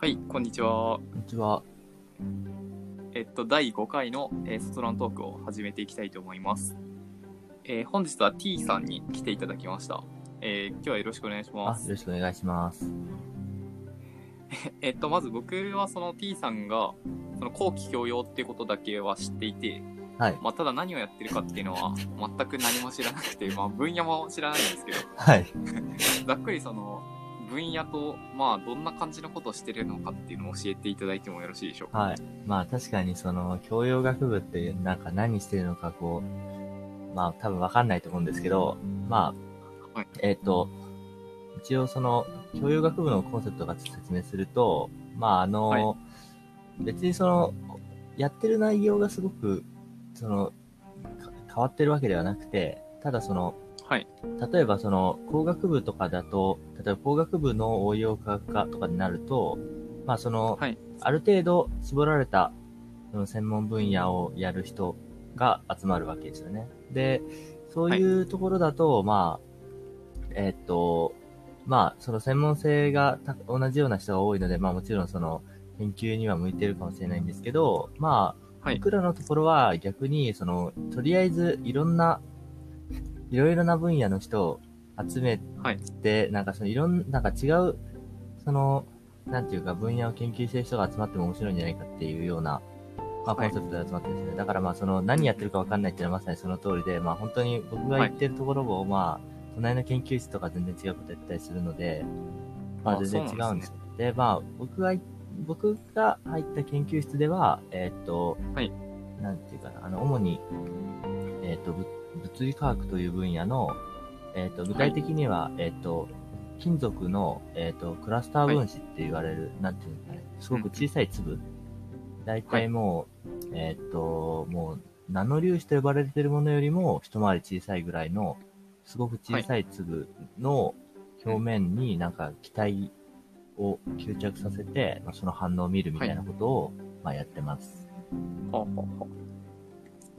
はい、こんにちは。こんにちは。えっと、第5回の、えー、卒論トークを始めていきたいと思います。えー本日は T さんに来ていただきました。えー今日はよろしくお願いしあ、ます。よろしくお願いします。えっと、まず僕はその T さんが、その後期教養っていうことだけは知っていて、はい。まあ、ただ何をやってるかっていうのは 全く何も知らなくて、まあ、分野も知らないんですけど、はい。ざっくりその、分野と、まあ、どんな感じのことをしてるのかっていうのを教えていただいてもよろしいでしょうか？はい。まあ確かにその、教養学部ってなんか何してるのかこう、まあ多分わかんないと思うんですけど、まあ、はいえっ、と、一応その、教養学部のコンセプトが説明すると、まああの、はい別にその、やってる内容がすごく、その、か変わってるわけではなくて、ただその、はい。例えばその工学部とかだと、例えば工学部の応用科学科とかになると、まあその、はい。ある程度絞られたその専門分野をやる人が集まるわけですよね。で、そういうところだと、まあ、えーっと、まあ、その専門性がた同じような人が多いので、まあもちろんその研究には向いてるかもしれないんですけど、まあ、はい。僕らのところは逆に、その、とりあえずいろんな、いろいろな分野の人を集めはい。て、なんかそのいろん、なんか違う、その、なんていうか分野を研究してる人が集まっても面白いんじゃないかっていうような、まあコはいンセプトで集まってるんですね。だからまあその何やってるかわかんないっていうのはまさにその通りで、まあ本当に僕が言ってるところも、まあ、隣の研究室とか全然違うことやってたりするので、まああ全然違うんですすよ。でまあ僕が、僕が入った研究室では、えーっと、はいなんていうかな、あの、主に、えーっと、ぶ物理科学という分野の、えーっと、具体的には、えーっと、金属の、えーっと、クラスター分子って言われる、なんていうんですかね、すごく小さい粒。大体もう、えーっと、もう、ナノ粒子と呼ばれているものよりも一回り小さいぐらいの、すごく小さい粒の表面になんか気体を吸着させて、まあ、その反応を見るみたいなことを、まあ、やってます。はあはあはあ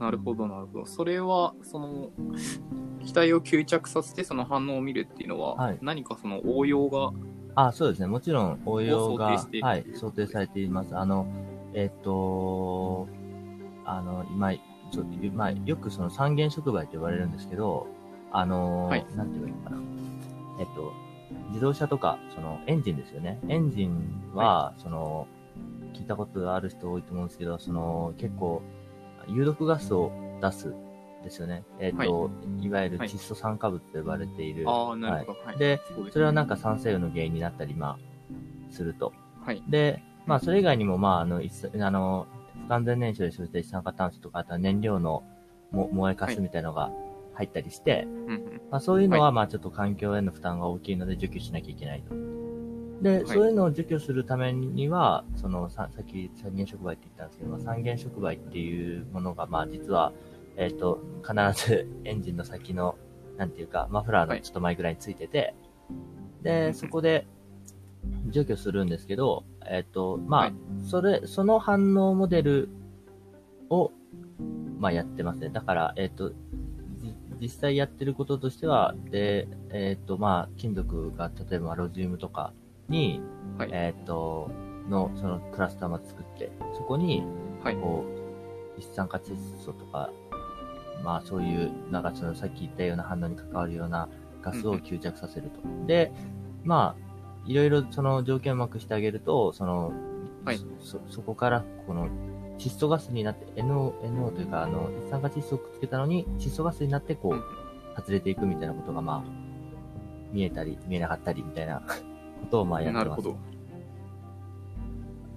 なるほど、なるほど。それは、その、機体を吸着させてその反応を見るっていうのは、はい何かその応用が、あ、そうですね。もちろん応用がを想定して、はい、想定されています。あの、えっ、と、あの、今、ちょまあ、よくその三原触媒と呼ばれるんですけど、あの、はいなんて言えばいいのかな。えっと、自動車とか、そのエンジンですよね。エンジンは、その、聞いたことある人多いと思うんですけど、その、結構、有毒ガスを出すですよね。えっ、と、い、わゆるはい窒素酸化物と呼ばれている。ああ、なるほど。はい。で、それはなんか酸性雨の原因になったり、まあ、すると。はい。で、まあ、それ以外にも、まあ、あの、あの、不完全燃焼でそういった一酸化炭素とか、あとは燃料のも燃えかすみたいなのが入ったりして、うんうん。まあ、そういうのは、はいまあ、ちょっと環境への負担が大きいので除去しなきゃいけないと。で、い。そういうのを除去するためには、その、ささっき三原触媒って言ったんですけど、まあ、三原触媒っていうものが、まあ、実は、えっ、と、必ず エンジンの先の、なんていうか、マフラーのちょっと前ぐらいについてて、で、そこで除去するんですけど、えっ、と、まあ、はい。それ、その反応モデルを、まあ、やってますね。だから、えっ、と、じ実際やってることとしては、で、えっ、と、まあ、金属が、例えばロジウムとかに、はい。えっ、と、の、そのクラスターまで作って、そこに、はい。こう、一酸化窒素とか、まあそういう、なんかそのさっき言ったような反応に関わるようなガスを吸着させると。で、まあ、いろいろその条件をうまくしてあげると、その、はいそ、そこからこの窒素ガスになって、NO、NO というか、あの、一酸化窒素をくっつけたのに、窒素ガスになってこうんう、外れていくみたいなことがまあ、見えたり、見えなかったりみたいなことをまあやってます。なるほど。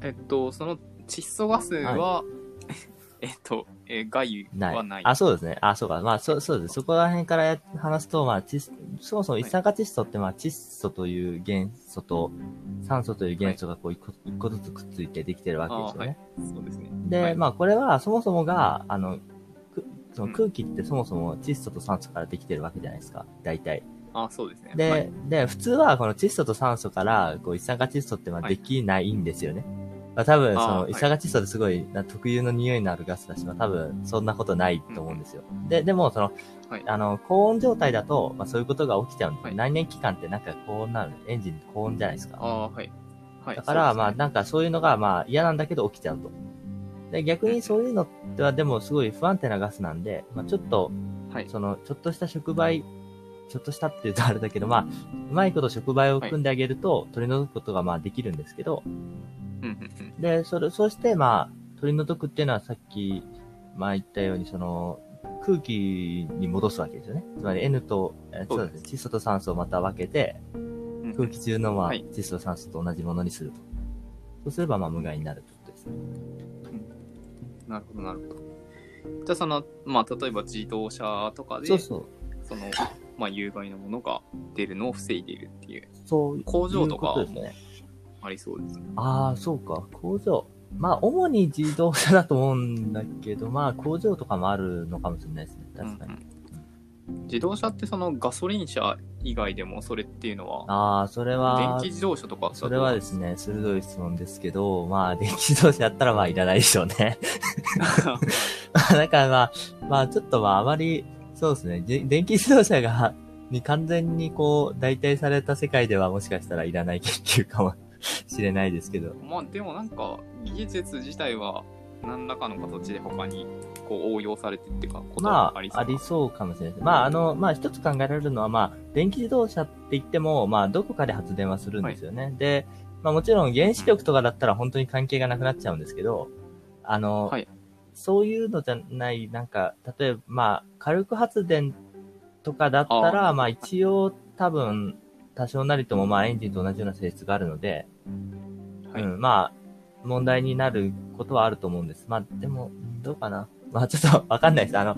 えっと、その窒素ガスは、えっと、えー害ない。はない。あ、そうですね。あ、そうか。まあ、そう、そうです。そこら辺からや話すと、まあ、窒素そもそも一酸化窒素って、まあ、窒素という元素と酸素という元素がこう一個、一個ずつくっついてできてるわけですよね。そうですね。で、はいまあ、これはそもそもが、あの、くそうんの空気ってそもそも窒素と酸素からできてるわけじゃないですか。大体。あ、そうですね。で、はい、で、普通はこの窒素と酸素から、こう、一酸化窒素ってまあはいできないんですよね。まあ多分、その、一酸化窒素ってすごい、な特有の匂いのあるガスだし、まあ多分、そんなことないと思うんですよ。で、でも、その、はいあの、高温状態だと、まあそういうことが起きちゃうんです。はい内燃機関ってなんか高温なる、エンジン高温じゃないですか。ああ、はい。はい。だから、まあ、なんかそういうのが、まあ、嫌なんだけど起きちゃうと。で、逆にそういうのっては、でもすごい不安定なガスなんで、まあ、ちょっと、はい。その、ちょっとした触媒、ちょっとしたって言うとあれだけど、まあ、うまいこと触媒を組んであげると、取り除くことが、まあ、できるんですけど、うんうんうん。で、それ、そして、まあ、取り除くっていうのはさっき、まあ言ったように、その、空気に戻すわけですよね。つまり N と、えそうですね、窒素と酸素をまた分けて、うん空気中の、まあ、はい窒素と酸素と同じものにすると。そうすれば、まあ、無害になるってことですね。なるほど、なるほど。じゃあ、その、まあ、例えば自動車とかで、そうそう。その、まあ、有害なものが出るのを防いでいるっていう、そういう工場とかも。ありそうですね。ああ、そうか。工場。まあ、主に自動車だと思うんだけど、まあ、工場とかもあるのかもしれないですね。確かに。うんうん自動車ってそのガソリン車以外でもそれっていうのは、ああ、それは、電気自動車とかそれはですね、鋭い質問ですけど、まあ、電気自動車だったらまあ、いらないでしょうね。だからまあ、まあ、ちょっとまあ、あまり、そうですね、で電気自動車が、に完全にこう、代替された世界ではもしかしたらいらない研究かもしれないですけど。まあでもなんか技術自体は何らかの形で他にこう応用されてってかことまあはあり、そうありそうかもしれないです。まあ、あの、まあ、一つ考えられるのは、まあ、電気自動車って言っても、まあ、どこかで発電はするんですよね。で、まあ、もちろん原子力とかだったら本当に関係がなくなっちゃうんですけど、あの、はいそういうのじゃない、なんか、例えば、まあ、火力発電とかだったら、あまあ、一応、多分、多少なりとも、まあ、エンジンと同じような性質があるので、はいうん、まあ、問題になることはあると思うんです。まあ、でも、どうかな。まあ、ちょっとわかんないです。あの、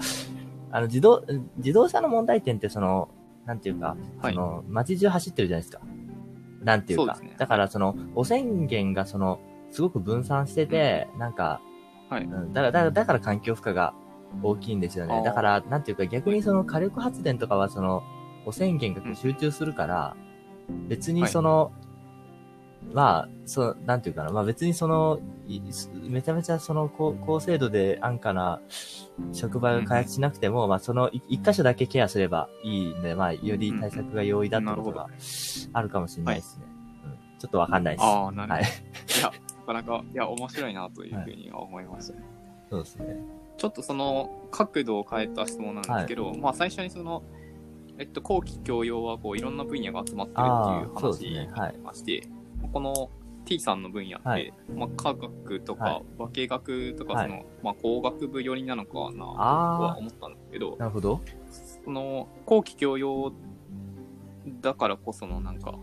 あの、自動、自動車の問題点って、その、なんていうか、はいその、街中走ってるじゃないですか。なんていうか。そうねだから、その、汚染源が、その、すごく分散してて、なんか、はいうん、だから、だから、だから環境負荷が大きいんですよね。だから、なんていうか、逆にその火力発電とかは、その、汚染源が集中するから、別にその、まあ、そう、なんていうかな。まあ別にその、いめちゃめちゃその高高精度で安価な触媒を開発しなくても、まあそのい一箇所だけケアすればいいんで、まあより対策が容易だってことがあるかもしれないですね。うん、ちょっとわかんないです。ああ、なるほど。はいい、や、なかなか、いや、面白いなというふうには思いましたね。そうですね。ちょっとその角度を変えた質問なんですけど、まあ最初にその、えっと、後期教養はこういろんな分野が集まってるっていうあーそう話ですね。はい。がまして、この T さんの分野って、はい。まあ、科学とかはい。化学とかはい。その、まあ、工学部寄りなのかなとは思ったんですけどなるほど。その後期教養だからこそのなんか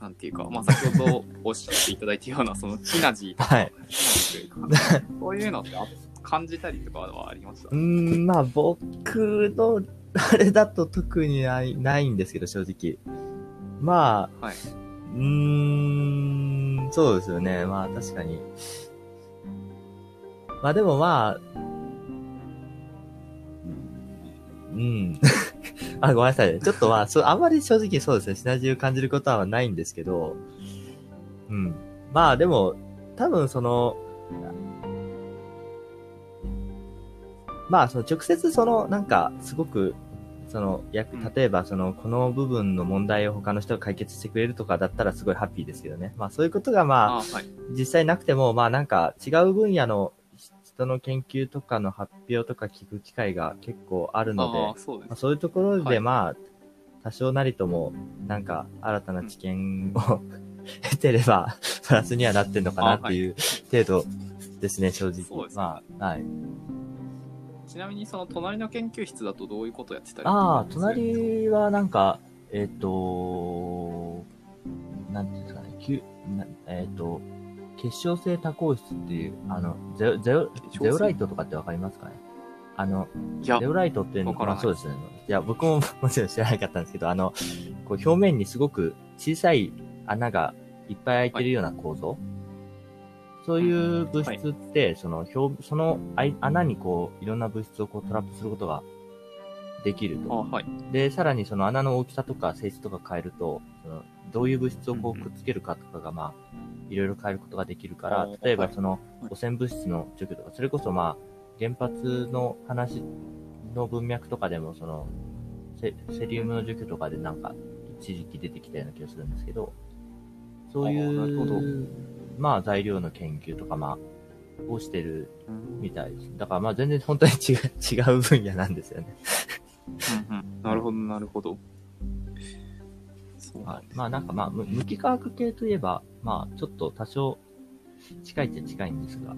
なんていうか、まあ、先ほどおっしゃっていただいたようなそのシナジーとか、はい。シナジーというかそういうのってあ感じたりとかはありましたうーん、まあ僕の、あれだと特にない、ないんですけど、正直。まあ、はいうーん、そうですよね。まあ確かに。まあでもまあ、うん。あ、ごめんなさい。ちょっとまあ、そう、あんまり正直そうですね、シナジーを感じることはないんですけど、うん。まあでも、多分その、まあ、その直接その、なんか、すごく、その、やうん例えば、その、この部分の問題を他の人が解決してくれるとかだったらすごいハッピーですけどね。まあ、そういうことがまあ、あはい実際なくても、まあなんか違う分野の人の研究とかの発表とか聞く機会が結構あるので、あーそうですまあ、そういうところはい。でまあ、多少なりとも、なんか新たな知見を 得てれば、プラスにはなってんのかなっていう程度ですね、正直。そうですね。まあ、はい。ちなみにその隣の研究室だとどういうことやってたりああ、とかする隣はなんか、えっ、と、なんていうんですかね、きゅなえっ、と、結晶性多孔質っていう、あの、ゼオ、ゼオ、ゼオライトとかってわかりますかね？あの、ゼオライトっていうのわからない。まあそうですね。いや、僕ももちろん知らなかったんですけど、あの、こう表面にすごく小さい穴がいっぱい開いてるような構造？そういう物質って、その表、その穴にこう、いろんな物質をこうトラップすることができるあと。はい。で、さらにその穴の大きさとか性質とか変えると、そのどういう物質をこうくっつけるかとかが、まあ、いろいろ変えることができるから例えばそのはい汚染物質の除去とか、それこそまあ、原発の話の文脈とかでも、その、セセリウムの除去とかでなんか、一時期出てきたような気がするんですけど、そういう、まあ材料の研究とか、まあ、をしてるみたいです。だからまあ全然本当に違う、違う分野なんですよね。うんうん。なるほど、なるほど。はいまあなんかまあ、む無機化学系といえば、まあちょっと多少近いっちゃ近いんですが、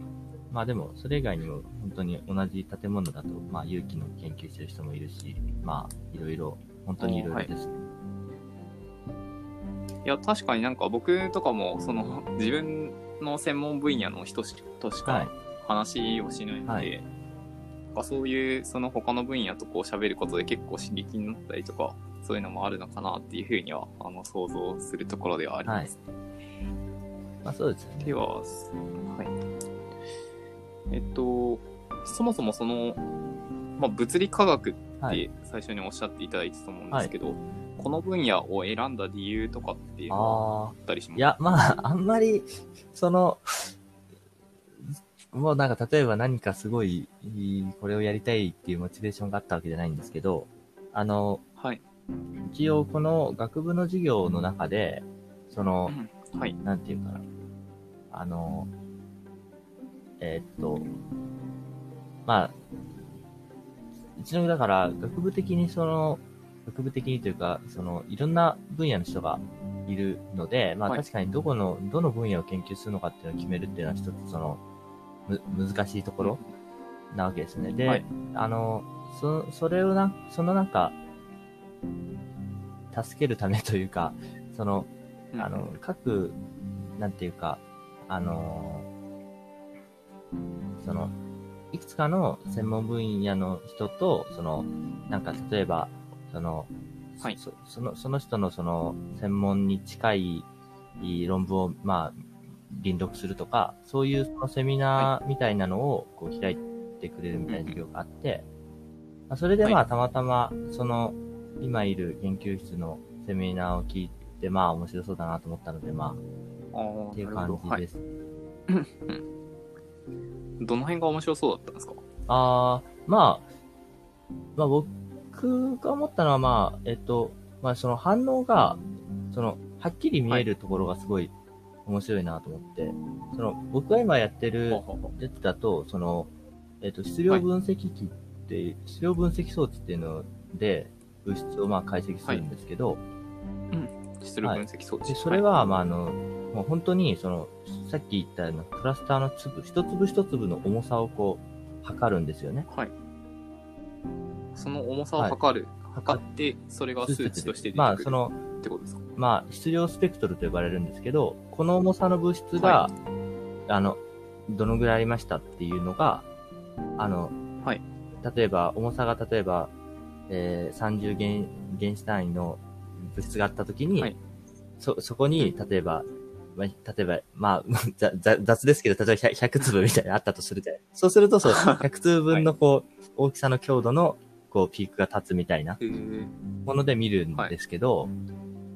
まあでもそれ以外にも本当に同じ建物だと、まあ有機の研究してる人もいるし、まあいろいろ、本当にいろいろですね。いや、確かになんか僕とかも、その、自分の専門分野の人しとしはい。か話をしないので、はい。なんかそういう、その他の分野とこう喋ることで結構刺激になったりとか、そういうのもあるのかなっていうふうには、あの、想像するところではあります。まあそうですよね。では、はい。えっと、そもそもその、まあ、物理科学っはい。て最初におっしゃっていただいてたと思うんですけど、この分野を選んだ理由とかっていうのはああったりします？あ。いや、まあ、あんまり、その、もうなんか例えば何かすごい、いいこれをやりたいっていうモチベーションがあったわけじゃないんですけど、あの、はい。一応この学部の授業の中で、その、はい。なんていうかな。あの、えーっと、まあ、うちのだから学部的にその、学部的にというか、その、いろんな分野の人がいるので、まあはい確かにどこの、どの分野を研究するのかっていうのを決めるっていうのは一つその、む、難しいところなわけですね。で、はいあの、そ、それをな、そのなんか、助けるためというか、その、うん。あの、各、なんていうか、あのその、いくつかの専門分野の人と、その、なんか例えば、その、はい。そその、その人のその、専門に近い論文を、まあ、輪読するとか、そういうそのセミナーみたいなのをこう開いてくれるみたいな授業があって、まあ、それでまはあ、たまたま、その、今いる研究室のセミナーを聞いて、まあ、面白そうだなと思ったので、まあっていうなるほど。はい感じです。どの辺が面白そうだったんですか？あー、まあ、まあ僕が思ったのはまあ、えっと、まあその反応が、その、はっきり見えるところがすごい面白いなと思って、その、僕が今やってるやつだと、その、えっと、質量分析機って、質量分析装置っていうので、物質をまあ解析するんですけど、う質量分析装置。で、それは、まあ、あの、もう本当に、その、さっき言ったようなクラスターの粒、一粒一粒の重さをこう、測るんですよね。はい。はい。その重さを測る。測って、それが数値として出てくるまあ、その、ってことですか？まあ、質量スペクトルと呼ばれるんですけど、この重さの物質が、はあの、どのぐらいありましたっていうのが、あの、はい例えば、重さが例えば、えー、30原原子単位の物質があったときに、はいそ、そこに、例えば、まあ、例えば、まあ、ざざ雑ですけど、例えば 100, 100粒みたいなのあったとするじゃないそうすると、そう、100粒分のこう、大きさの強度の、こう、ピークが立つみたいなもので見るんですけど、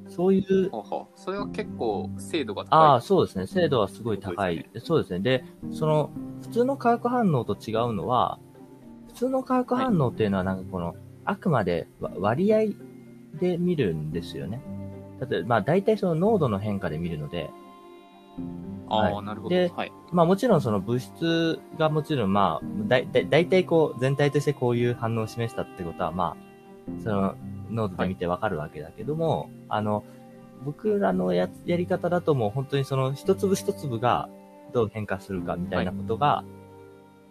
そういう、はあはあそれは結構精度が高い。ああ、そうですね。精度はすごい高い。そうそうですね。で、その、普通の化学反応と違うのは、普通の化学反応っていうのはなんかこの、あくまでわ割合で見るんですよね。例えば、まあ大体その濃度の変化で見るので、ああ、はいなるほど。ではい。まあもちろんその物質がもちろんまあ、だいだいこう全体としてこういう反応を示したってことはまあ、その濃度で見てわかるわけだけども、あの、僕らのやつやり方だともう本当にその一粒一粒がどう変化するかみたいなことが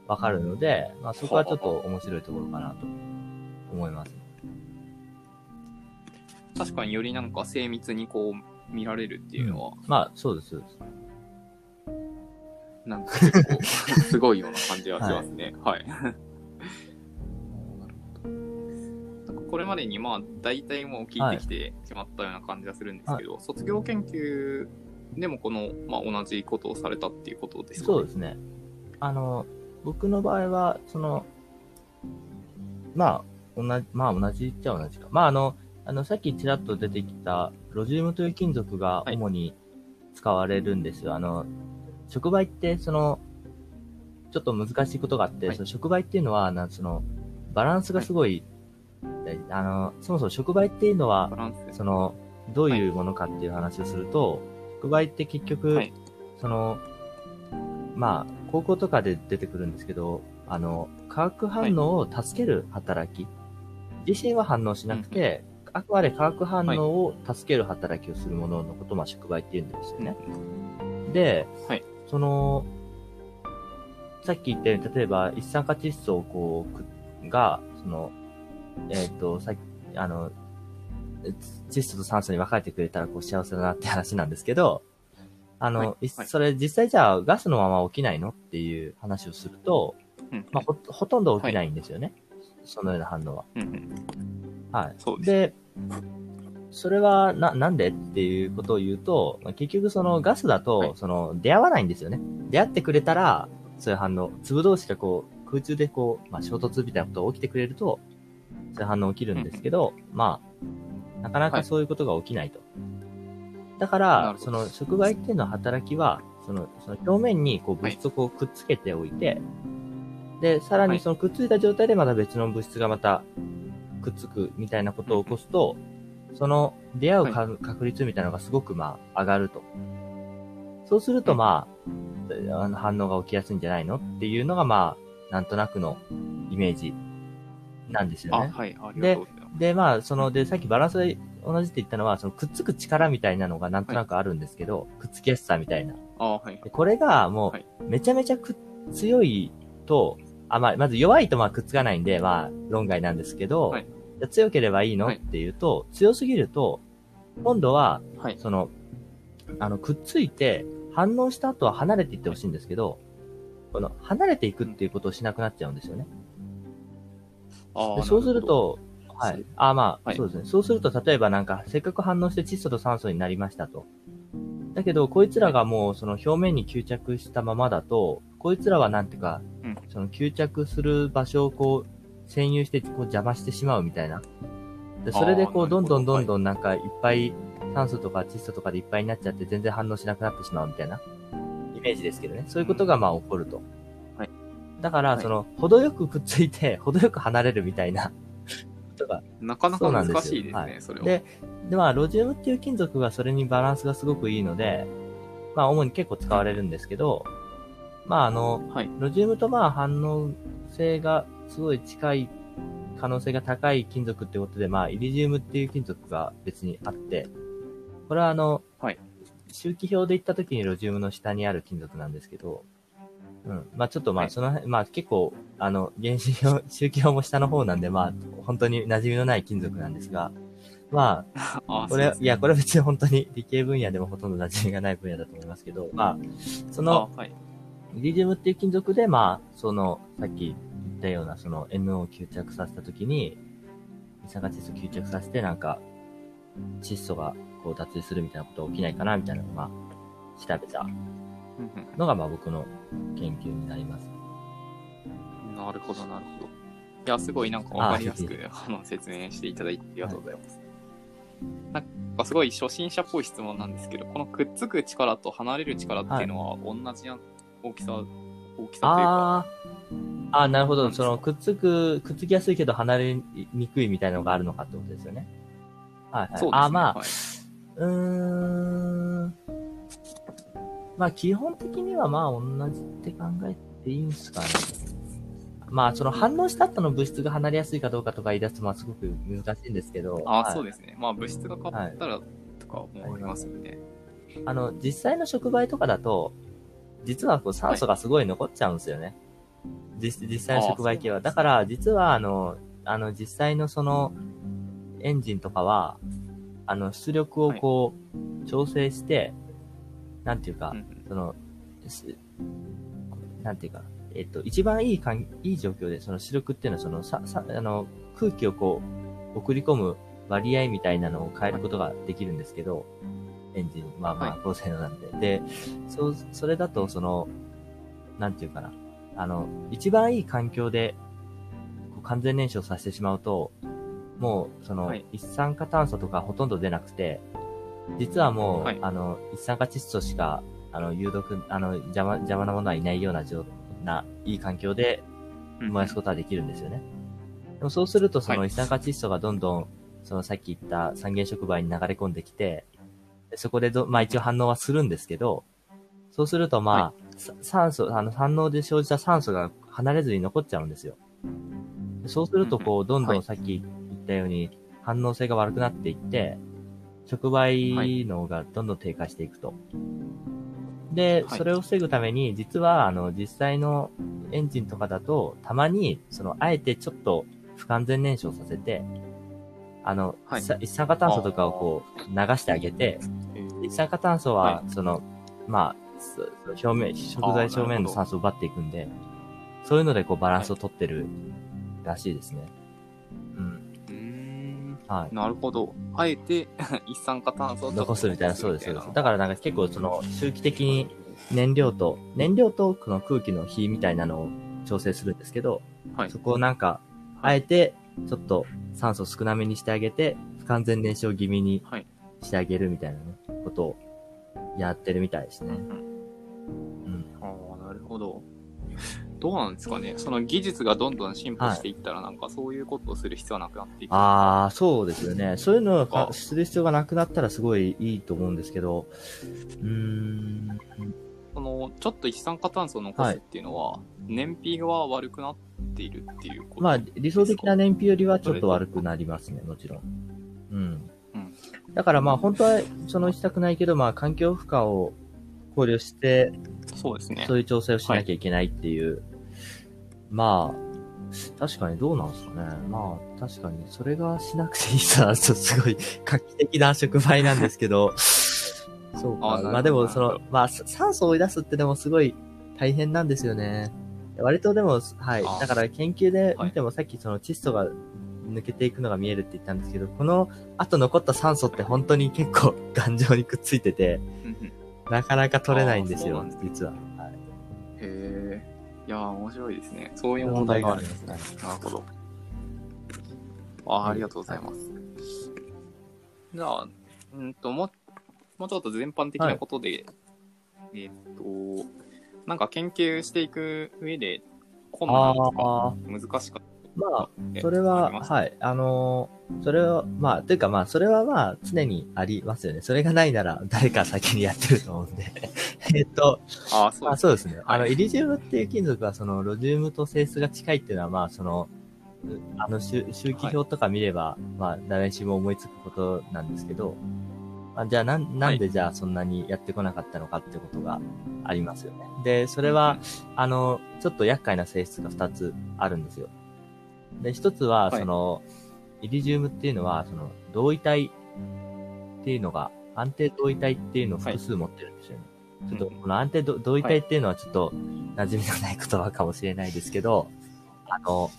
わかるので、まあそこはちょっと面白いところかなと思います。確かによりなんか精密にこう見られるっていうのは、まあそうです。そうですなんか結構すごいような感じはしますね。はい。なるほど。なんかこれまでにまあ大体もう聞いてきてしまったような感じがするんですけど、卒業研究でもこの、まあ、同じことをされたっていうことですか、ね、そうですね。あの、僕の場合は、その、まあ、同じ、まあ同じっちゃ同じか。まああの、あの、さっきちらっと出てきた、ロジウムという金属がはい主に使われるんですよ。あの、触媒って、その、ちょっと難しいことがあって、はいその触媒っていうのは、なんその、バランスがすごい、えあの、そもそも触媒っていうのは。その、どういうものかっていう話をすると、触媒って結局、はいその、まあ、高校とかで出てくるんですけど、あの、化学反応を助ける働き。自身は反応しなくて、あくまで化学反応を助ける働きをするもののことを、まあ、触媒って言うんですよね。で、はい。その、さっき言ったように、例えば一酸化窒素をこう、くが、その、えっ、と、さっき、あの、窒素と酸素に分かれてくれたらこう幸せだなって話なんですけど、あの、はい。いはい。それ実際じゃあガスのまま起きないの？っていう話をすると、うん。まあ、ほ、ほとんど起きないんですよね。そのような反応は。うんうんはい。そうでそれはな、なんでっていうことを言うと、まあ結局そのガスだと、はいその出会わないんですよね。出会ってくれたら、そういう反応、粒同士がこう、空中でこう、まあ衝突みたいなことが起きてくれると、そういう反応起きるんですけど、まあ、なかなかそういうことが起きないと。だかならそどの触媒っていうのは働きは、その、その表面にこう物質をこうくっつけておいて、で、さらはいにそのくっついた状態でまた別の物質がまたくっつくみたいなことを起こすと、その出会うか、確率みたいなのがすごくまあ上がると。そうするとまあ、あの反応が起きやすいんじゃないのっていうのがまあ、なんとなくのイメージなんですよあ、ね。はい、ありがとうございます。で、まあ、その、で、さっきバランスで同じって言ったのは、そのくっつく力みたいなのがなんとなくあるんですけど、くっつきやすさみたいな。あ、はい。でこれがもはい、う、めちゃめちゃく強いと、あ、まあ、まず弱いとまあくっつかないんで、まあ、論外なんですけど、はいじゃあ強ければいいの、はいっていうと、強すぎると、今度は、はい。その、あの、くっついて、反応した後は離れていってほしいんですけど、この、離れていくっていうことをしなくなっちゃうんですよね。あでそうする、と、はい。あ、まあ、はいそうですね。そうすると、例えばなんか、せっかく反応して窒素と酸素になりましたと。だけど、こいつらがもう、その表面に吸着したままだと、こいつらはなんていうか、うんその吸着する場所をこう、占有して、こう邪魔してしまうみたいな。でそれでこう、どどんどんどんどんなんか、いっぱい、酸素とか窒素とかでいっぱいになっちゃって、全然反応しなくなってしまうみたいな、イメージですけどね。そういうことがまあ起こると。はい。だから、はいその、程よくくっついて、程よく離れるみたいな、ことがなかなか難しいですね、はいそれは。で、で、まあ、ロジウムっていう金属がそれにバランスがすごくいいので、まあ、主に結構使われるんですけど、まあ、あの、はい。ロジウムとまあ、反応性がすごい近い可能性が高い金属ってことで、まあ、イリジウムっていう金属が別にあって、これはあの、はい周期表で言った時にロジウムの下にある金属なんですけど、うん。まあちょっとまはいあその辺、まあ結構、あの、原子表、周期表も下の方なんで、まあ本当に馴染みのない金属なんですが、まあ、あ、これ、ねいや、これ別に本当に理系分野でもほとんど馴染みがない分野だと思いますけど、まあ、その、あ、はい。イリジウムっていう金属で、まあ、その、さっき言ったような、その NO を吸着させたときに、二酸化窒素を吸着させて、なんか、窒素がこう脱水するみたいなことが起きないかな、みたいなのを、まあ、調べたうんのが、まあ僕の研究になります。うんなるほど、なるほど。いや、すごいなんかわかりやすくあの説明していただいてありがとうございます。なんかすごい初心者っぽい質問なんですけど、このくっつく力と離れる力っていうのは同じな大きさ、大きさというか、あー、あーなるほど。その、くっつく、くっつきやすいけど離れにくいみたいなのがあるのかってことですよね。はい、はい。そうですね。あー、まあ、はいうーん。まあ、基本的にはまあ、同じって考えていいんですかね。まあ、その反応した後の物質が離れやすいかどうかとか言い出すと、まあ、すごく難しいんですけど。ああ、はいそうですね。まあ、物質が変わったらとかもありますよね。あの、実際の触媒とかだと、実はこう酸素がすごい残っちゃうんですよね。実実際の触媒系は。だから、実はあの、あの、実際のその、エンジンとかは、あの、出力をこう、調整して、なんていうか、その、すなんていうか、えっと、一番いいかん、いい状況で、その出力っていうのは、その、さ、さ、あの、空気をこう、送り込む割合みたいなのを変えることができるんですけど、エンジン、まあまはあ、高性能なんで。で、そう、それだと、その、なんていうかな、あの、一番いい環境で、完全燃焼させてしまうと、もう、その、はい。一酸化炭素とかほとんど出なくて、実はもう、はい。あの、一酸化窒素しか、あの、有毒、あの、邪魔、邪魔なものはいないような状、な、いい環境でうん。燃やすことはできるんですよね。でもそうすると、そのはい。一酸化窒素がどんどん、そのさっき言った三原触媒に流れ込んできて、でそこでど、まあ一応反応はするんですけど、そうするとまあ、はさ酸素、あの反応で生じた酸素が離れずに残っちゃうんですよ。でそうするとこう、どんどはいんさっき言ったように反応性が悪くなっていって、触媒能がどんどん低下していくと。で、はいそれを防ぐために、実は、あの、実際のエンジンとかだと、たまに、その、あえてちょっと不完全燃焼させて、あの、はい一酸化炭素とかをこう、流してあげて、えー一酸化炭素はは、その、まあ、そ表面、食材表面の酸素を奪っていくんで、そういうのでこうバランスを取ってるらしいですね。うん。はい。なるほど。あえて 一酸化炭素を残すみたいな、そうです、そうです。だかからなんか結構その周期的に燃料と、燃料とこの空気の比みたいなのを調整するんですけど、はいそこをなんか、あえてちょっと酸素少なめにしてあげて、不完全燃焼気味にはい。してあげるみたいなね、ことをやってるみたいですね。うんうん。ああ、なるほど。どうなんですかね。その技術がどんどん進歩していったら、なんかそういうことをする必要はなくなっていく。ああ、そうですよね。そういうのをかあする必要がなくなったらすごいいいと思うんですけど、うーん、その、ちょっと一酸化炭素を残すっていうのは、燃費が悪くなっているっていうことまあ、理想的な燃費よりはちょっと悪くなりますね、もちろん。うん。うんだからまあ、本当は、そのしたくないけど、まあ、環境負荷を考慮して、そうですねそ。ういう調整をしなきゃいけないっていう。まあ、確かにどうなんですかね。まあ、確かに、それがしなくていいさ、すごい画期的な触媒なんですけど、そうか。あまあでも、そのまあ、さ酸素を追い出すってでもすごい大変なんですよね。割とでも、はいあ。だから研究ではい見てもさっきその窒素が抜けていくのが見えるって言ったんですけど、この後残った酸素って本当に結構頑丈にくっついてて、なかなか取れないんですよす、実は。はいへえ。いやー、面白いですね。そういう問題があるんですね。ね。なるほど。あーありがとうございます。じゃあ、うんと、もう、もうちょっと全般的なことで、えーっと、なんか研究していく上で、困難とかあ難しかっまあ、たってそれは、はい。あのーそれは、まあ、というかまあ、それはまあ、常にありますよね。それがないなら、誰か先にやってると思うんで。えっと、ああ、そうまあ、です。そうですね。あの、はいイリジウムっていう金属は、その、ロジウムと性質が近いっていうのは、まあ、その、うあの周、周期表とか見れば、まあ、誰しも思いつくことなんですけど、まあ、じゃあ、なん、なんでじゃあそんなにやってこなかったのかってことがありますよね。で、それは、あの、ちょっと厄介な性質が2つあるんですよ。で、1つは、はいその、イリジウムっていうのは、その、同位体っていうのが、安定同位体っていうのを複数持ってるんですよね。ちょっと、うんこの安定同同位体っていうのはちょっと、馴染みのない言葉かもしれないですけど、あの、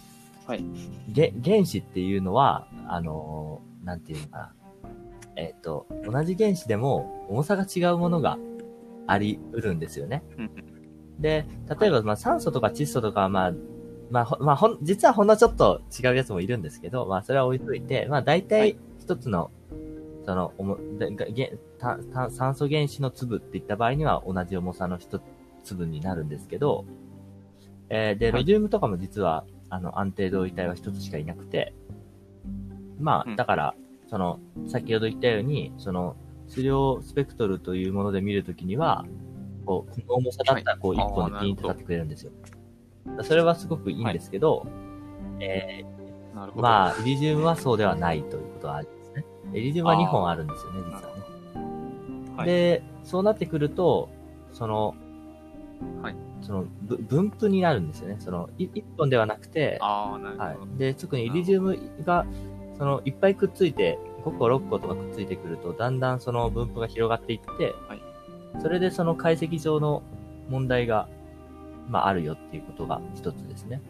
はい。げ原子っていうのは、あの、なんていうのかな。えっ、と、同じ原子でも重さが違うものがあり得るんですよね。うんで、例えば、まあ、酸素とか窒素とかは、まあ、まあ、ほまあ、ほん、実はほんのちょっと違うやつもいるんですけど、まあ、それは置いといて、まあ、大は体い、一つの、その、おも、でがげたた酸素原子の粒っていった場合には同じ重さの一粒になるんですけど、えーで、はい。ロジウムとかも実は、あの、安定同位体は一つしかいなくて、まあ、うん。だから、その、先ほど言ったように、その、質量スペクトルというもので見るときには、こう、重さだったら、こう、一はい本でピンと立ってくれるんですよ。それはすごくいいんですけど、えなるほど。ーまあ、イリジウムはそうではないということはありますね。イリジウムは2本あるんですよね、実はね。はい、で、そうなってくると、その、はいその、ぶ分布になるんですよね。その、い一本ではなくて、ああ、なるほど。はい。で、特にイリジウムが、その、いっぱいくっついて、5個、6個とかくっついてくると、だんだんその分布が広がっていって、はいそれでその解析上の問題が、まあ、あるよっていうことが一つですね。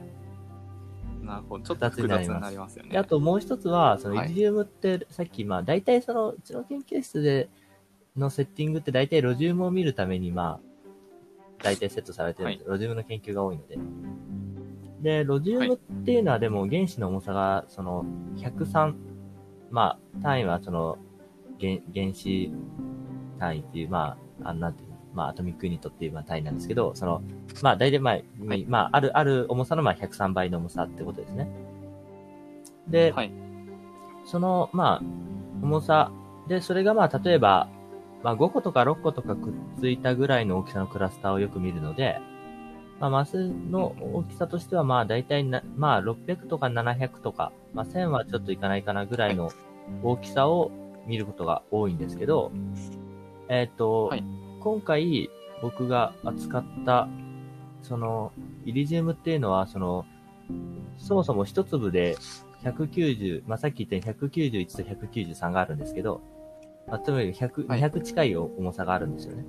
なるほど。ちょっと複雑になりますよね。で、あともう一つは、そのはいイリジウムって、さっき、まあ、大体その、うちの研究室でのセッティングって大体ロジウムを見るために、まあ、大体セットされてるんです、ロジウムの研究が多いので。で、ロジウムっていうのはでも原子の重さが、その、103、まあ、単位はその、原原子単位っていう、まあ、あのなんていうの、まあ、アトミックユニットっていうまあ単位なんですけど、その、まあ、大体まあ、はいまあ、ある、ある重さのまあ103倍の重さってことですね。で、はい。その、まあ、重さ。で、それがまあ、例えば、まあ5個とか6個とかくっついたぐらいの大きさのクラスターをよく見るので、まあマスの大きさとしてはまあ大体な、まあ600とか700とか、まあ1000はちょっといかないかなぐらいの大きさを見ることが多いんですけど、えっ、と、はい。今回僕が扱った、その、イリジウムっていうのは、その、そもそも一粒で190、まあ、さっき言ったように191と193があるんですけど、まあ、つまり100、はい。200近い重さがあるんですよね。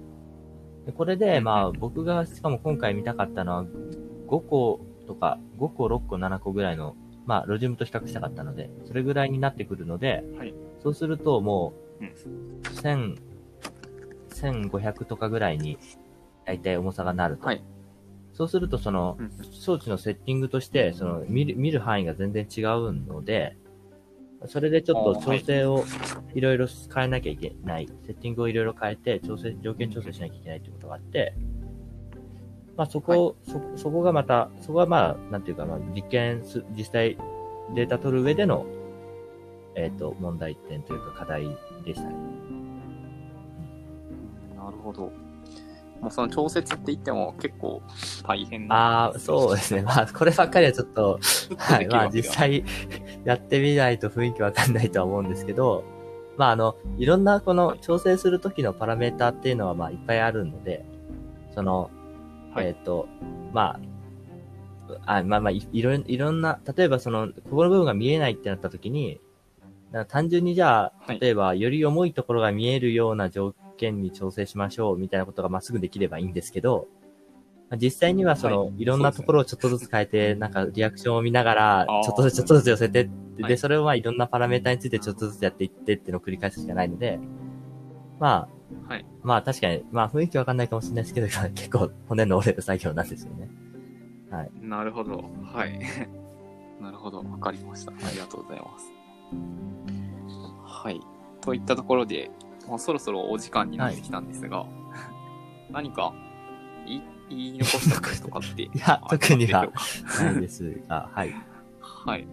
でこれで、まあ、僕がしかも今回見たかったのは、5個とか、5個、6個、7個ぐらいの、まあ、ロジウムと比較したかったので、それぐらいになってくるので、はいそうするともうんう、1000、1500とかぐらいに、だいたい重さがなると。はい。そうすると、その、うん装置のセッティングとして、その、見る、見る範囲が全然違うので、それでちょっと調整をいろいろ変えなきゃいけない。セッティングをいろいろ変えて、調整、条件調整しなきゃいけないってことがあって、まあそこ、そ、そこがまた、そこはまあ、なんていうか、まあ実験す、実際データ取る上での、えっ、と、問題点というか課題でしたね。なるほど。もうその調節って言っても結構大変な。ああ、そうですね。まあ、こればっかりはちょっと、はい。まあ、実際、やってみないと雰囲気わかんないとは思うんですけど、まあ、あの、いろんなこの調整するときのパラメーターっていうのは、まあ、いっぱいあるので、その、はいえっ、と、まあ、あまあまあい、いろん、いろんな、例えばその、ここの部分が見えないってなったときに、単純にじゃあは、い例えば、より重いところが見えるような条件に調整しましょうみたいなことがまっすぐできればいいんですけど、まあ実際にはその、はいい、ろんなところをちょっとずつ変えて、なんかリアクションを見ながらちょっとずつちょっとずつ寄せてって、で、はいそれをまあいろんなパラメータについてちょっとずつやっていってっていうのを繰り返すしかないので、まあ、はい。まあ確かに、まあ雰囲気わかんないかもしれないですけど、結構骨の折れる作業なんですよね。はい。なるほど。はい。なるほど。わかりました。ありがとうございます。はい。といったところで、もうそろそろお時間になってきたんですが、何か言い言い残したこととかって いや特にはないですが、はい。はい。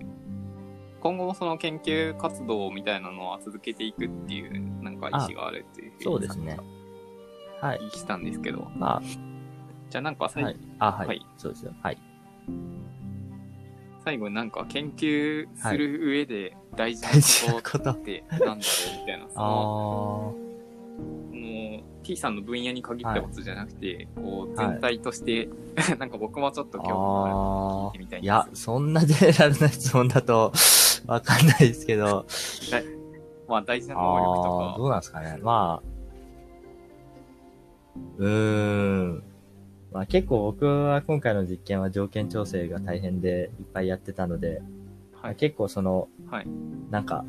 今後もその研究活動みたいなのは続けていくっていう、なんか意思があるっていうふうにそうですね。はい。したんですけど、まじゃあなんかあ、最,、はい。あ、はい。はいそうですよ。はい。最後になんか研究する上で大事なここととっ。てなんだろうみたいな、そあの、ー。もう T さんの分野に限ったことじゃなくて、こうはい全体として、なんか僕もちょっと興味があるのあで聞いてみたいんですーいや、そんなジェネラルな質問だと、わかんないですけど、まあ大事なあ能力ーとか、どうなんですかね。まあ、うーん。まあ結構僕は今回の実験は条件調整が大変でいっぱいやってたので、はい。結構その、はい。なんか、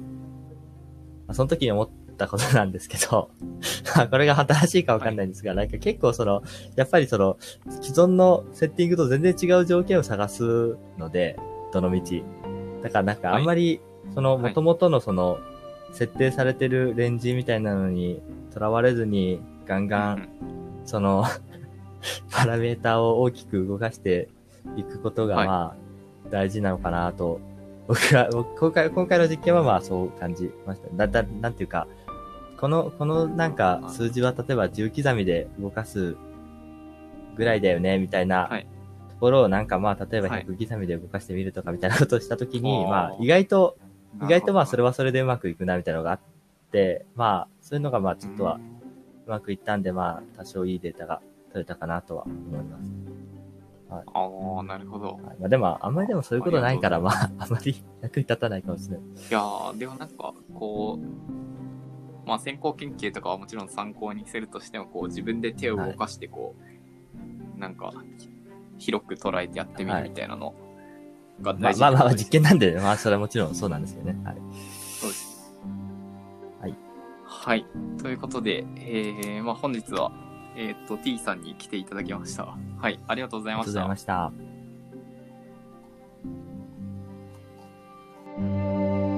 まあその時に思ったことなんですけど、まあこれが新しいかわかんないんですが、なんか結構その、やっぱりその、既存のセッティングと全然違う条件を探すので、どの道。だからなんかあんまり、そのはい元々のその、設定されてるレンジみたいなのにとらわれずに、ガンガうんン、その、パラメーターを大きく動かしていくことが、はい。まあ、大事なのかなと、僕は、僕今回、今回の実験はまあそう感じました。だ、だ、なんていうか、この、このなんか数字は例えば10刻みで動かすぐらいだよね、みたいなはい。ところをなんかまあ例えばはい。100刻みで動かしてみるとかみたいなことをしたときに、まあ意外と、意外とまあそれははそれでうまくいくなみたいなのがあって、まあそういうのがまあちょっとはうまくいったんで、まあ多少いいデータが取れたかなとは思います。ああ、なるほど。はいまあ、でも、あんまりでもそういうことないから、まあ、あまり役に立たないかもしれない。いやー、でもなんか、こう、まあ先行研究とかはもちろん参考にするとしても、こう自分で手を動かして、こう、なんか、広く捉えてやってみるみたいなのがまあ大事まあまあまあ、実験。験なんで、まあ、それはもちろんそうなんですけどね。はい。そうです。はい。はい。ということで、えー、まあ本日は、えー、っと、T さんに来ていただきました。はい、ありがとうございました。ありがとうございました。